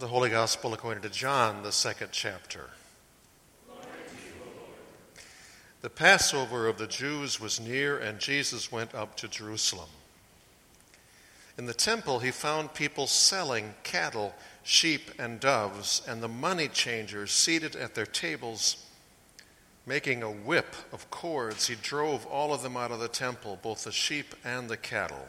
The Holy Gospel according to John, the second chapter. The Passover of the Jews was near, and Jesus went up to Jerusalem. In the temple, he found people selling cattle, sheep, and doves, and the money changers seated at their tables. Making a whip of cords, he drove all of them out of the temple, both the sheep and the cattle.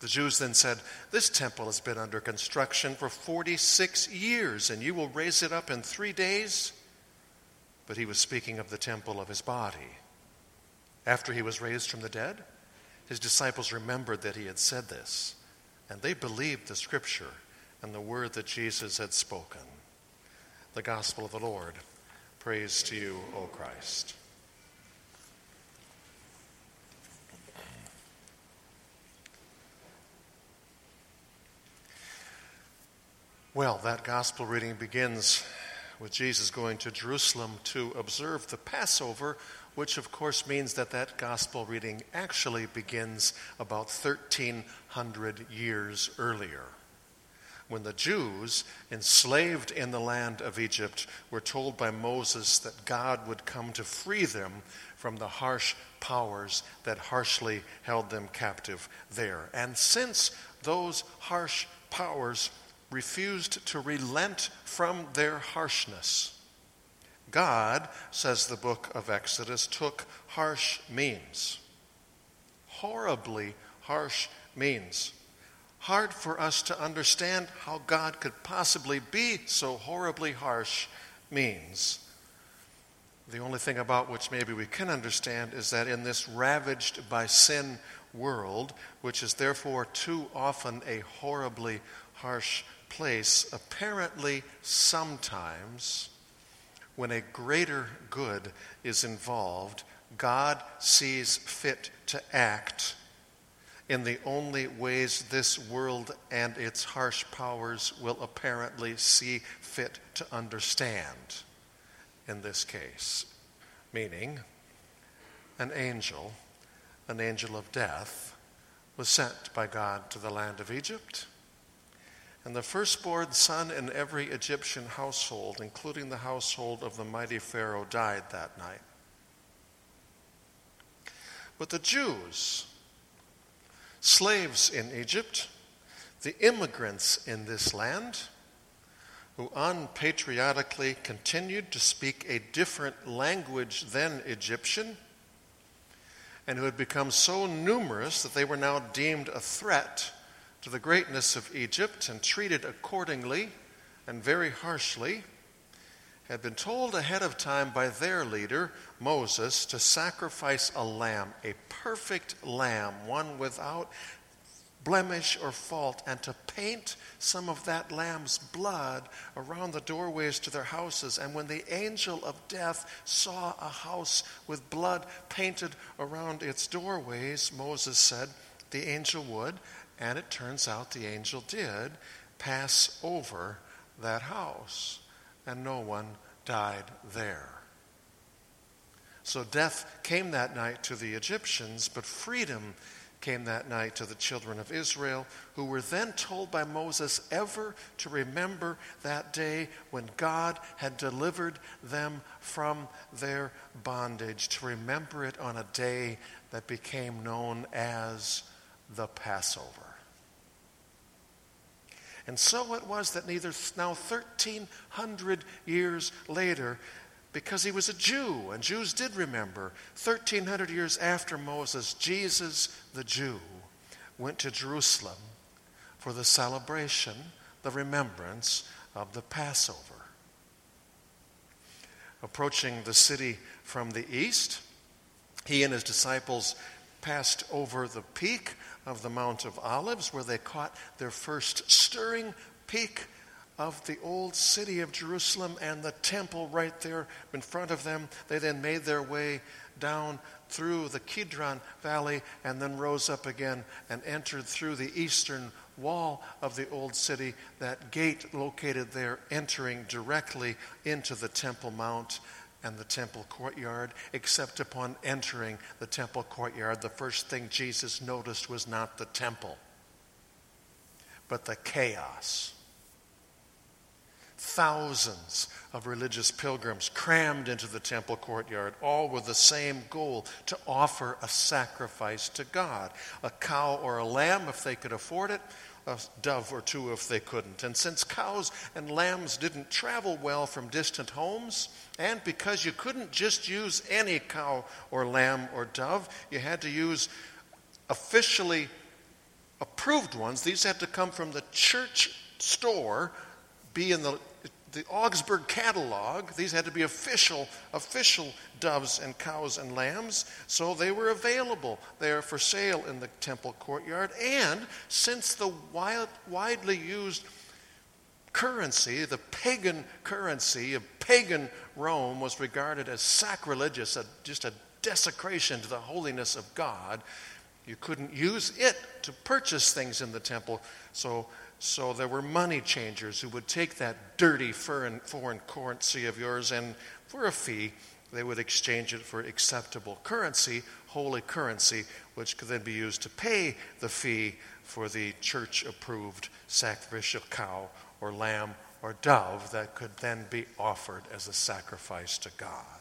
The Jews then said, This temple has been under construction for 46 years, and you will raise it up in three days? But he was speaking of the temple of his body. After he was raised from the dead, his disciples remembered that he had said this, and they believed the scripture and the word that Jesus had spoken. The gospel of the Lord. Praise to you, O Christ. Well, that gospel reading begins with Jesus going to Jerusalem to observe the Passover, which of course means that that gospel reading actually begins about 1300 years earlier. When the Jews, enslaved in the land of Egypt, were told by Moses that God would come to free them from the harsh powers that harshly held them captive there. And since those harsh powers refused to relent from their harshness. God, says the book of Exodus, took harsh means, horribly harsh means. Hard for us to understand how God could possibly be so horribly harsh means. The only thing about which maybe we can understand is that in this ravaged by sin world, which is therefore too often a horribly harsh place, apparently, sometimes, when a greater good is involved, God sees fit to act in the only ways this world and its harsh powers will apparently see fit to understand in this case. Meaning, an angel, an angel of death, was sent by God to the land of Egypt and the firstborn son in every Egyptian household, including the household of the mighty Pharaoh, died that night. But the Jews, slaves in Egypt, the immigrants in this land, who unpatriotically continued to speak a different language than Egyptian, and who had become so numerous that they were now deemed a threat to the greatness of Egypt and treated accordingly and very harshly, had been told ahead of time by their leader, Moses, to sacrifice a lamb, a perfect lamb, one without blemish or fault, and to paint some of that lamb's blood around the doorways to their houses. And when the angel of death saw a house with blood painted around its doorways, Moses said the angel would and it turns out the angel did pass over that house, and no one died there. So death came that night to the Egyptians, but freedom came that night to the children of Israel, who were then told by Moses ever to remember that day when God had delivered them from their bondage, to remember it on a day that became known as the Passover. And so it was that neither now 1300 years later, because he was a Jew, and Jews did remember, 1300 years after Moses, Jesus the Jew went to Jerusalem for the celebration, the remembrance of the Passover. Approaching the city from the east, he and his disciples passed over the peak of the Mount of Olives, where they caught their first stirring peek of the old city of Jerusalem and the temple right there in front of them. They then made their way down through the Kidron Valley and then rose up again and entered through the eastern wall of the old city, that gate located there, entering directly into the Temple Mount and the temple courtyard, except upon entering the temple courtyard, the first thing Jesus noticed was not the temple, but the chaos. Thousands of religious pilgrims crammed into the temple courtyard, all with the same goal to offer a sacrifice to God a cow or a lamb if they could afford it, a dove or two if they couldn't. And since cows and lambs didn't travel well from distant homes, and because you couldn't just use any cow or lamb or dove, you had to use officially approved ones. These had to come from the church store be in the, the Augsburg catalog. These had to be official, official doves and cows and lambs. So they were available there for sale in the temple courtyard. And since the wild, widely used currency, the pagan currency of pagan Rome, was regarded as sacrilegious, a, just a desecration to the holiness of God, you couldn't use it to purchase things in the temple. So so there were money changers who would take that dirty foreign, foreign currency of yours and for a fee, they would exchange it for acceptable currency, holy currency, which could then be used to pay the fee for the church approved sacrificial cow or lamb or dove that could then be offered as a sacrifice to God.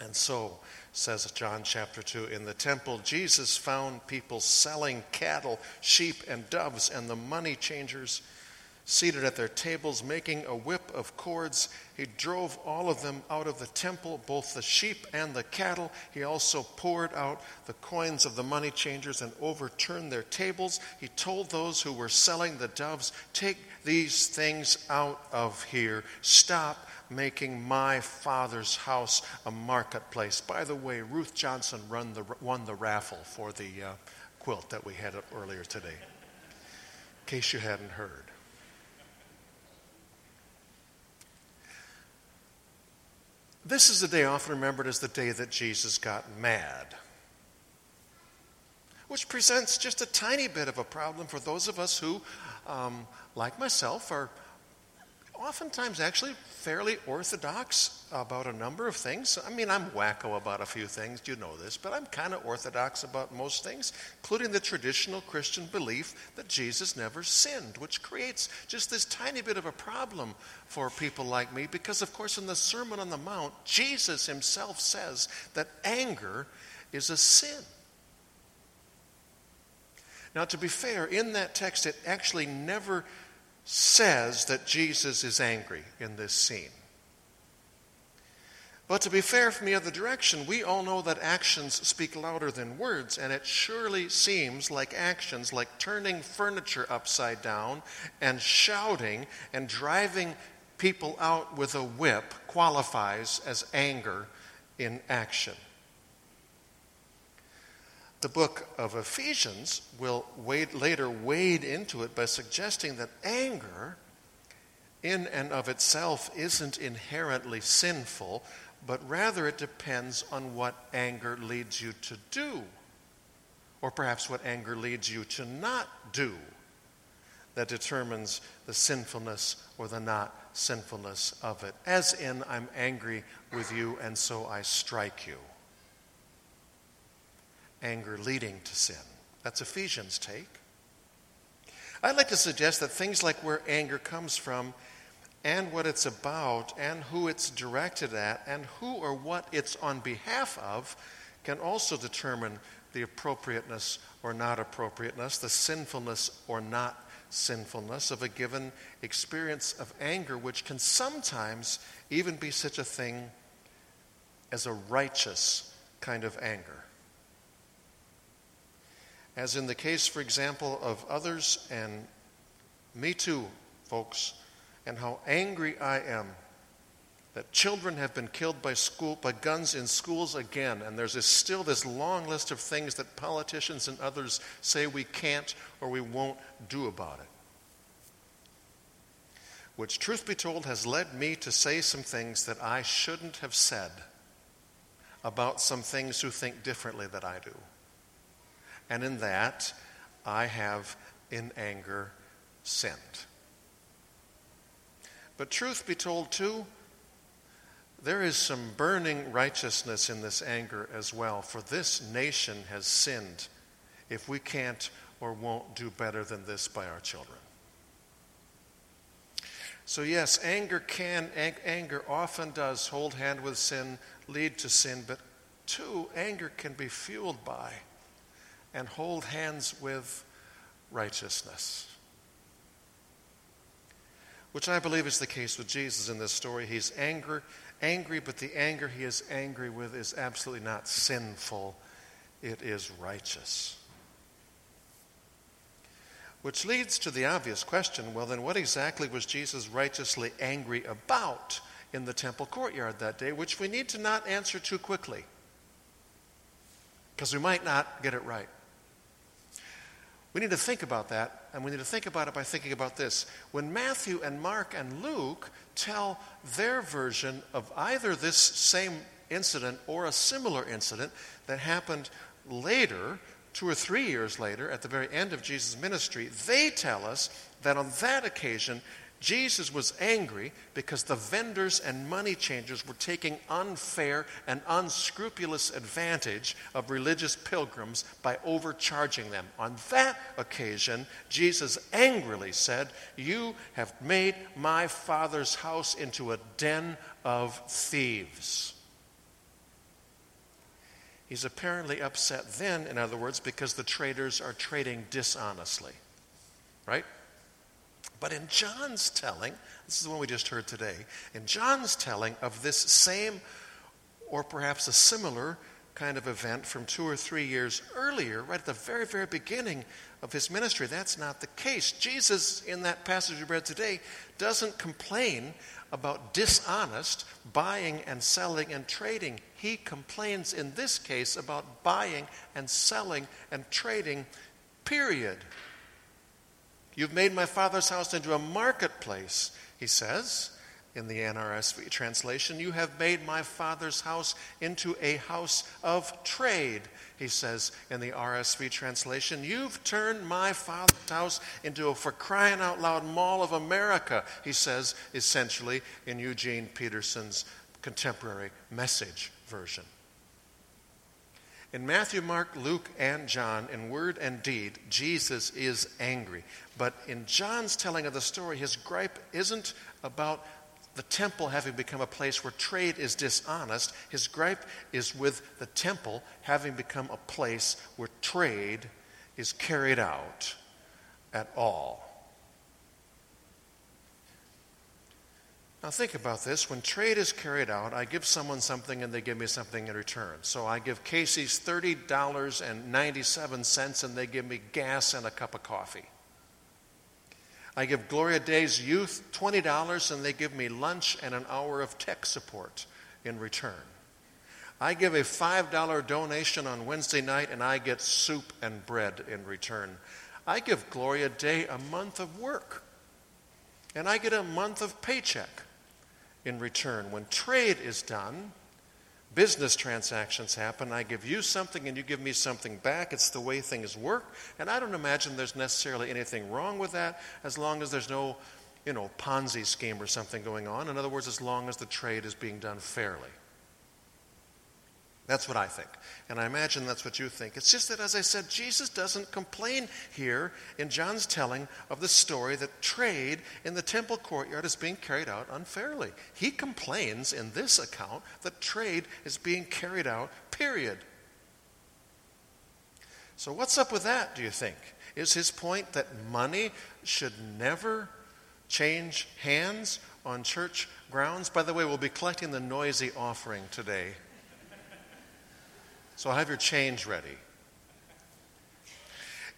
And so says John chapter 2. In the temple, Jesus found people selling cattle, sheep, and doves, and the money changers seated at their tables, making a whip of cords. He drove all of them out of the temple, both the sheep and the cattle. He also poured out the coins of the money changers and overturned their tables. He told those who were selling the doves, Take these things out of here. Stop making my father's house a marketplace. By the way, Ruth Johnson the, won the raffle for the uh, quilt that we had earlier today, in case you hadn't heard. This is the day often remembered as the day that Jesus got mad, which presents just a tiny bit of a problem for those of us who, um, like myself, are oftentimes actually fairly orthodox about a number of things. I mean, I'm wacko about a few things, you know this, but I'm kind of orthodox about most things, including the traditional Christian belief that Jesus never sinned, which creates just this tiny bit of a problem for people like me because, of course, in the Sermon on the Mount, Jesus himself says that anger is a sin. Now, to be fair, in that text, it actually never says that Jesus is angry in this scene. But to be fair from the other direction, we all know that actions speak louder than words, and it surely seems like actions like turning furniture upside down and shouting and driving people out with a whip qualifies as anger in action. The book of Ephesians will wade, later wade into it by suggesting that anger, in and of itself, isn't inherently sinful, but rather it depends on what anger leads you to do, or perhaps what anger leads you to not do, that determines the sinfulness or the not sinfulness of it. As in, I'm angry with you, and so I strike you anger leading to sin. That's Ephesians' take. I'd like to suggest that things like where anger comes from and what it's about and who it's directed at and who or what it's on behalf of can also determine the appropriateness or not appropriateness, the sinfulness or not sinfulness of a given experience of anger, which can sometimes even be such a thing as a righteous kind of anger as in the case, for example, of others and me too, folks, and how angry I am that children have been killed by school by guns in schools again and there's this, still this long list of things that politicians and others say we can't or we won't do about it which, truth be told, has led me to say some things that I shouldn't have said about some things who think differently than I do. And in that, I have, in anger, sinned. But truth be told, too, there is some burning righteousness in this anger as well, for this nation has sinned if we can't or won't do better than this by our children. So, yes, anger can, anger often does hold hand with sin, lead to sin, but two, anger can be fueled by and hold hands with righteousness. Which I believe is the case with Jesus in this story. He's angry, angry, but the anger he is angry with is absolutely not sinful, it is righteous. Which leads to the obvious question well, then, what exactly was Jesus righteously angry about in the temple courtyard that day, which we need to not answer too quickly, because we might not get it right. We need to think about that, and we need to think about it by thinking about this. When Matthew and Mark and Luke tell their version of either this same incident or a similar incident that happened later, two or three years later, at the very end of Jesus' ministry, they tell us that on that occasion, Jesus was angry because the vendors and money changers were taking unfair and unscrupulous advantage of religious pilgrims by overcharging them. On that occasion, Jesus angrily said, You have made my father's house into a den of thieves. He's apparently upset then, in other words, because the traders are trading dishonestly. Right? But in John's telling, this is the one we just heard today, in John's telling of this same or perhaps a similar kind of event from two or three years earlier, right at the very, very beginning of his ministry. That's not the case. Jesus, in that passage we read today, doesn't complain about dishonest buying and selling and trading. He complains in this case about buying and selling and trading, period. You've made my father's house into a marketplace, he says in the NRSV translation. You have made my father's house into a house of trade, he says in the RSV translation. You've turned my father's house into a for crying out loud mall of America, he says essentially in Eugene Peterson's contemporary message version. In Matthew, Mark, Luke, and John, in word and deed, Jesus is angry. But in John's telling of the story, his gripe isn't about the temple having become a place where trade is dishonest. His gripe is with the temple having become a place where trade is carried out at all. Now, think about this. When trade is carried out, I give someone something and they give me something in return. So I give Casey's $30.97 and they give me gas and a cup of coffee. I give Gloria Dei's youth $20 and they give me lunch and an hour of tech support in return. I give a $5 donation on Wednesday night and I get soup and bread in return. I give Gloria Dei a month of work and I get a month of paycheck in return. When trade is done, business transactions happen. I give you something and you give me something back. It's the way things work. And I don't imagine there's necessarily anything wrong with that as long as there's no, you know, Ponzi scheme or something going on. In other words, as long as the trade is being done fairly. That's what I think. And I imagine that's what you think. It's just that, as I said, Jesus doesn't complain here in John's telling of the story that trade in the temple courtyard is being carried out unfairly. He complains in this account that trade is being carried out, period. So, what's up with that, do you think? Is his point that money should never change hands on church grounds? By the way, we'll be collecting the noisy offering today so have your change ready.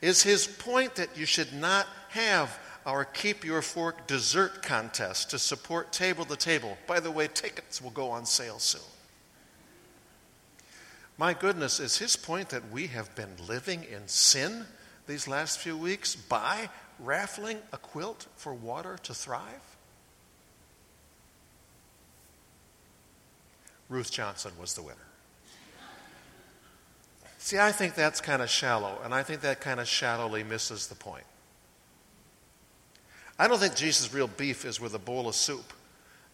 Is his point that you should not have our Keep Your Fork dessert contest to support Table to Table? By the way, tickets will go on sale soon. My goodness, is his point that we have been living in sin these last few weeks by raffling a quilt for water to thrive? Ruth Johnson was the winner. See, I think that's kind of shallow, and I think that kind of shallowly misses the point. I don't think Jesus' real beef is with a bowl of soup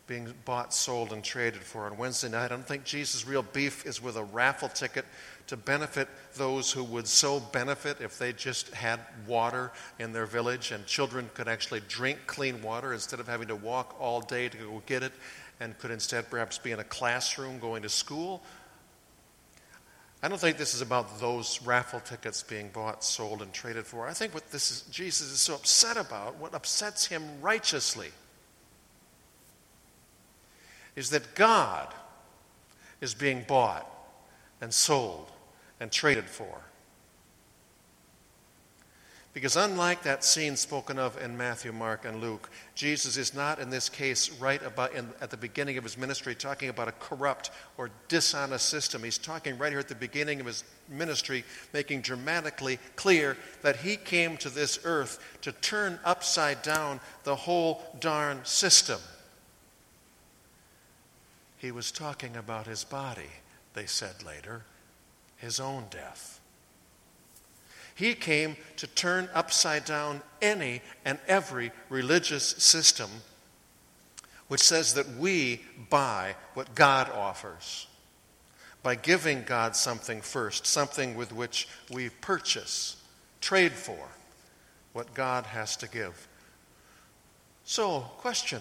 being bought, sold, and traded for on Wednesday night. I don't think Jesus' real beef is with a raffle ticket to benefit those who would so benefit if they just had water in their village and children could actually drink clean water instead of having to walk all day to go get it and could instead perhaps be in a classroom going to school. I don't think this is about those raffle tickets being bought, sold, and traded for. I think what this is, Jesus is so upset about, what upsets him righteously, is that God is being bought and sold and traded for. Because unlike that scene spoken of in Matthew, Mark, and Luke, Jesus is not in this case right about in, at the beginning of his ministry talking about a corrupt or dishonest system. He's talking right here at the beginning of his ministry, making dramatically clear that he came to this earth to turn upside down the whole darn system. He was talking about his body, they said later, his own death. He came to turn upside down any and every religious system which says that we buy what God offers by giving God something first, something with which we purchase, trade for what God has to give. So, question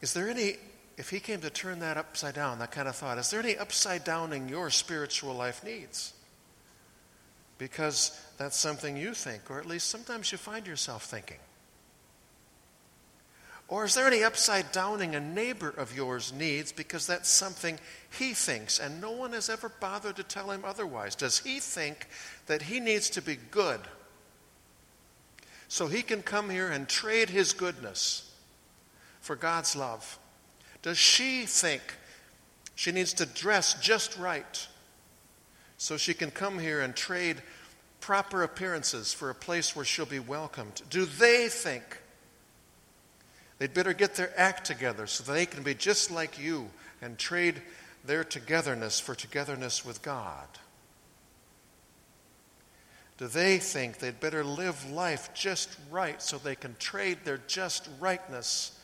Is there any, if He came to turn that upside down, that kind of thought, is there any upside downing your spiritual life needs? Because that's something you think, or at least sometimes you find yourself thinking. Or is there any upside downing a neighbor of yours needs because that's something he thinks and no one has ever bothered to tell him otherwise? Does he think that he needs to be good so he can come here and trade his goodness for God's love? Does she think she needs to dress just right so she can come here and trade proper appearances for a place where she'll be welcomed? Do they think they'd better get their act together so they can be just like you and trade their togetherness for togetherness with God? Do they think they'd better live life just right so they can trade their just rightness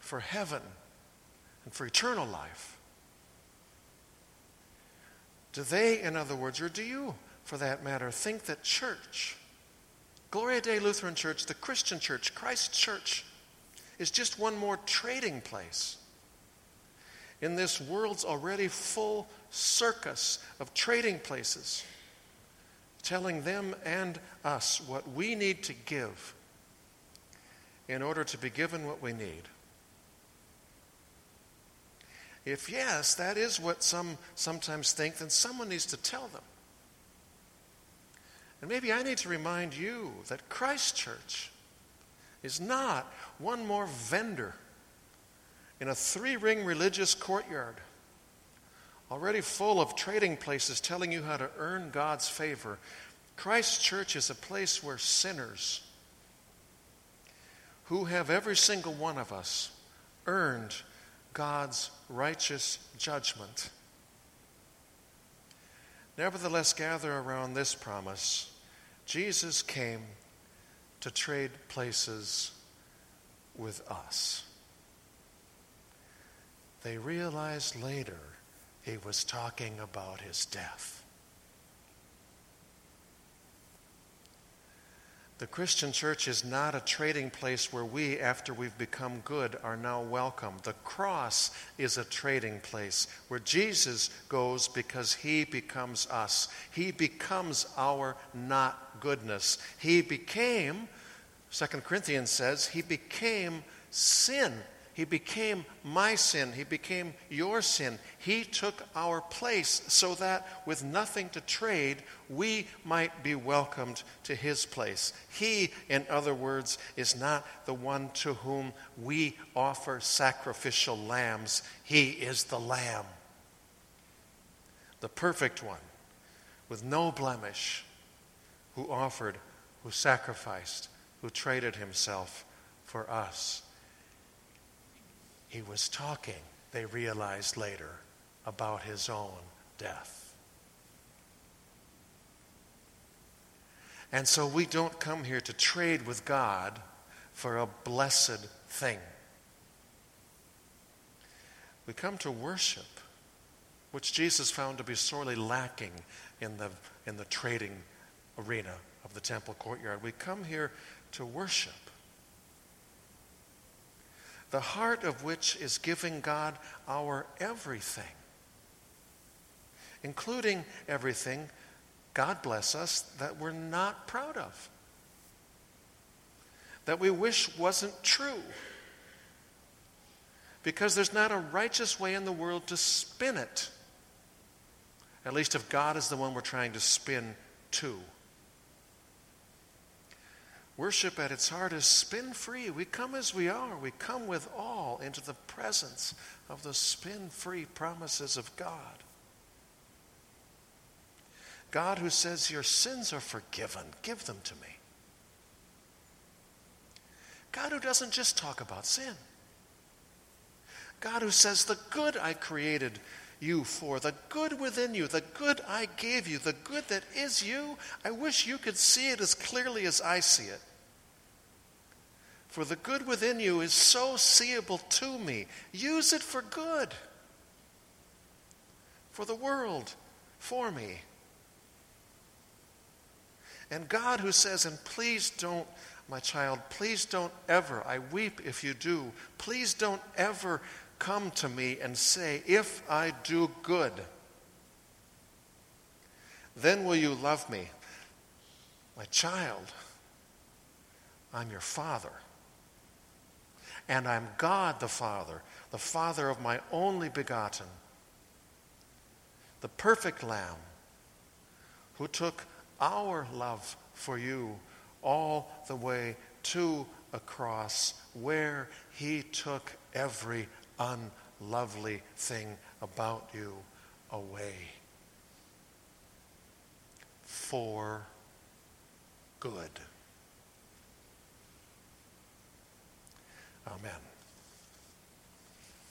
for heaven and for eternal life? Do they, in other words, or do you, for that matter, think that church, Gloria Dei Lutheran Church, the Christian church, Christ Church, is just one more trading place in this world's already full circus of trading places, telling them and us what we need to give in order to be given what we need? If yes, that is what some sometimes think, then someone needs to tell them. And maybe I need to remind you that Christ Church is not one more vendor in a three ring religious courtyard, already full of trading places telling you how to earn God's favor. Christ Church is a place where sinners, who have every single one of us earned God's righteous judgment. Nevertheless, gather around this promise Jesus came to trade places with us. They realized later he was talking about his death. The Christian church is not a trading place where we, after we've become good, are now welcome. The cross is a trading place where Jesus goes because he becomes us. He becomes our not goodness. He became, 2 Corinthians says, he became sin he became my sin. He became your sin. He took our place so that with nothing to trade, we might be welcomed to His place. He, in other words, is not the one to whom we offer sacrificial lambs. He is the Lamb, the perfect one, with no blemish, who offered, who sacrificed, who traded Himself for us. He was talking, they realized later, about his own death. And so we don't come here to trade with God for a blessed thing. We come to worship, which Jesus found to be sorely lacking in the, in the trading arena of the temple courtyard. We come here to worship the heart of which is giving God our everything, including everything, God bless us, that we're not proud of, that we wish wasn't true. Because there's not a righteous way in the world to spin it. At least if God is the one we're trying to spin to. Worship at its heart is spin free. We come as we are. We come with all into the presence of the spin free promises of God. God who says, Your sins are forgiven, give them to me. God who doesn't just talk about sin. God who says, The good I created you for, the good within you, the good I gave you, the good that is you, I wish you could see it as clearly as I see it. For the good within you is so seeable to me. Use it for good, for the world, for me. And God who says, and please don't, my child, please don't ever, I weep if you do, please don't ever come to me and say, if I do good, then will you love me. My child, I'm your father. And I'm God the Father, the Father of my only begotten, the perfect Lamb, who took our love for you all the way to a cross where he took every unlovely thing about you away for good. Amen.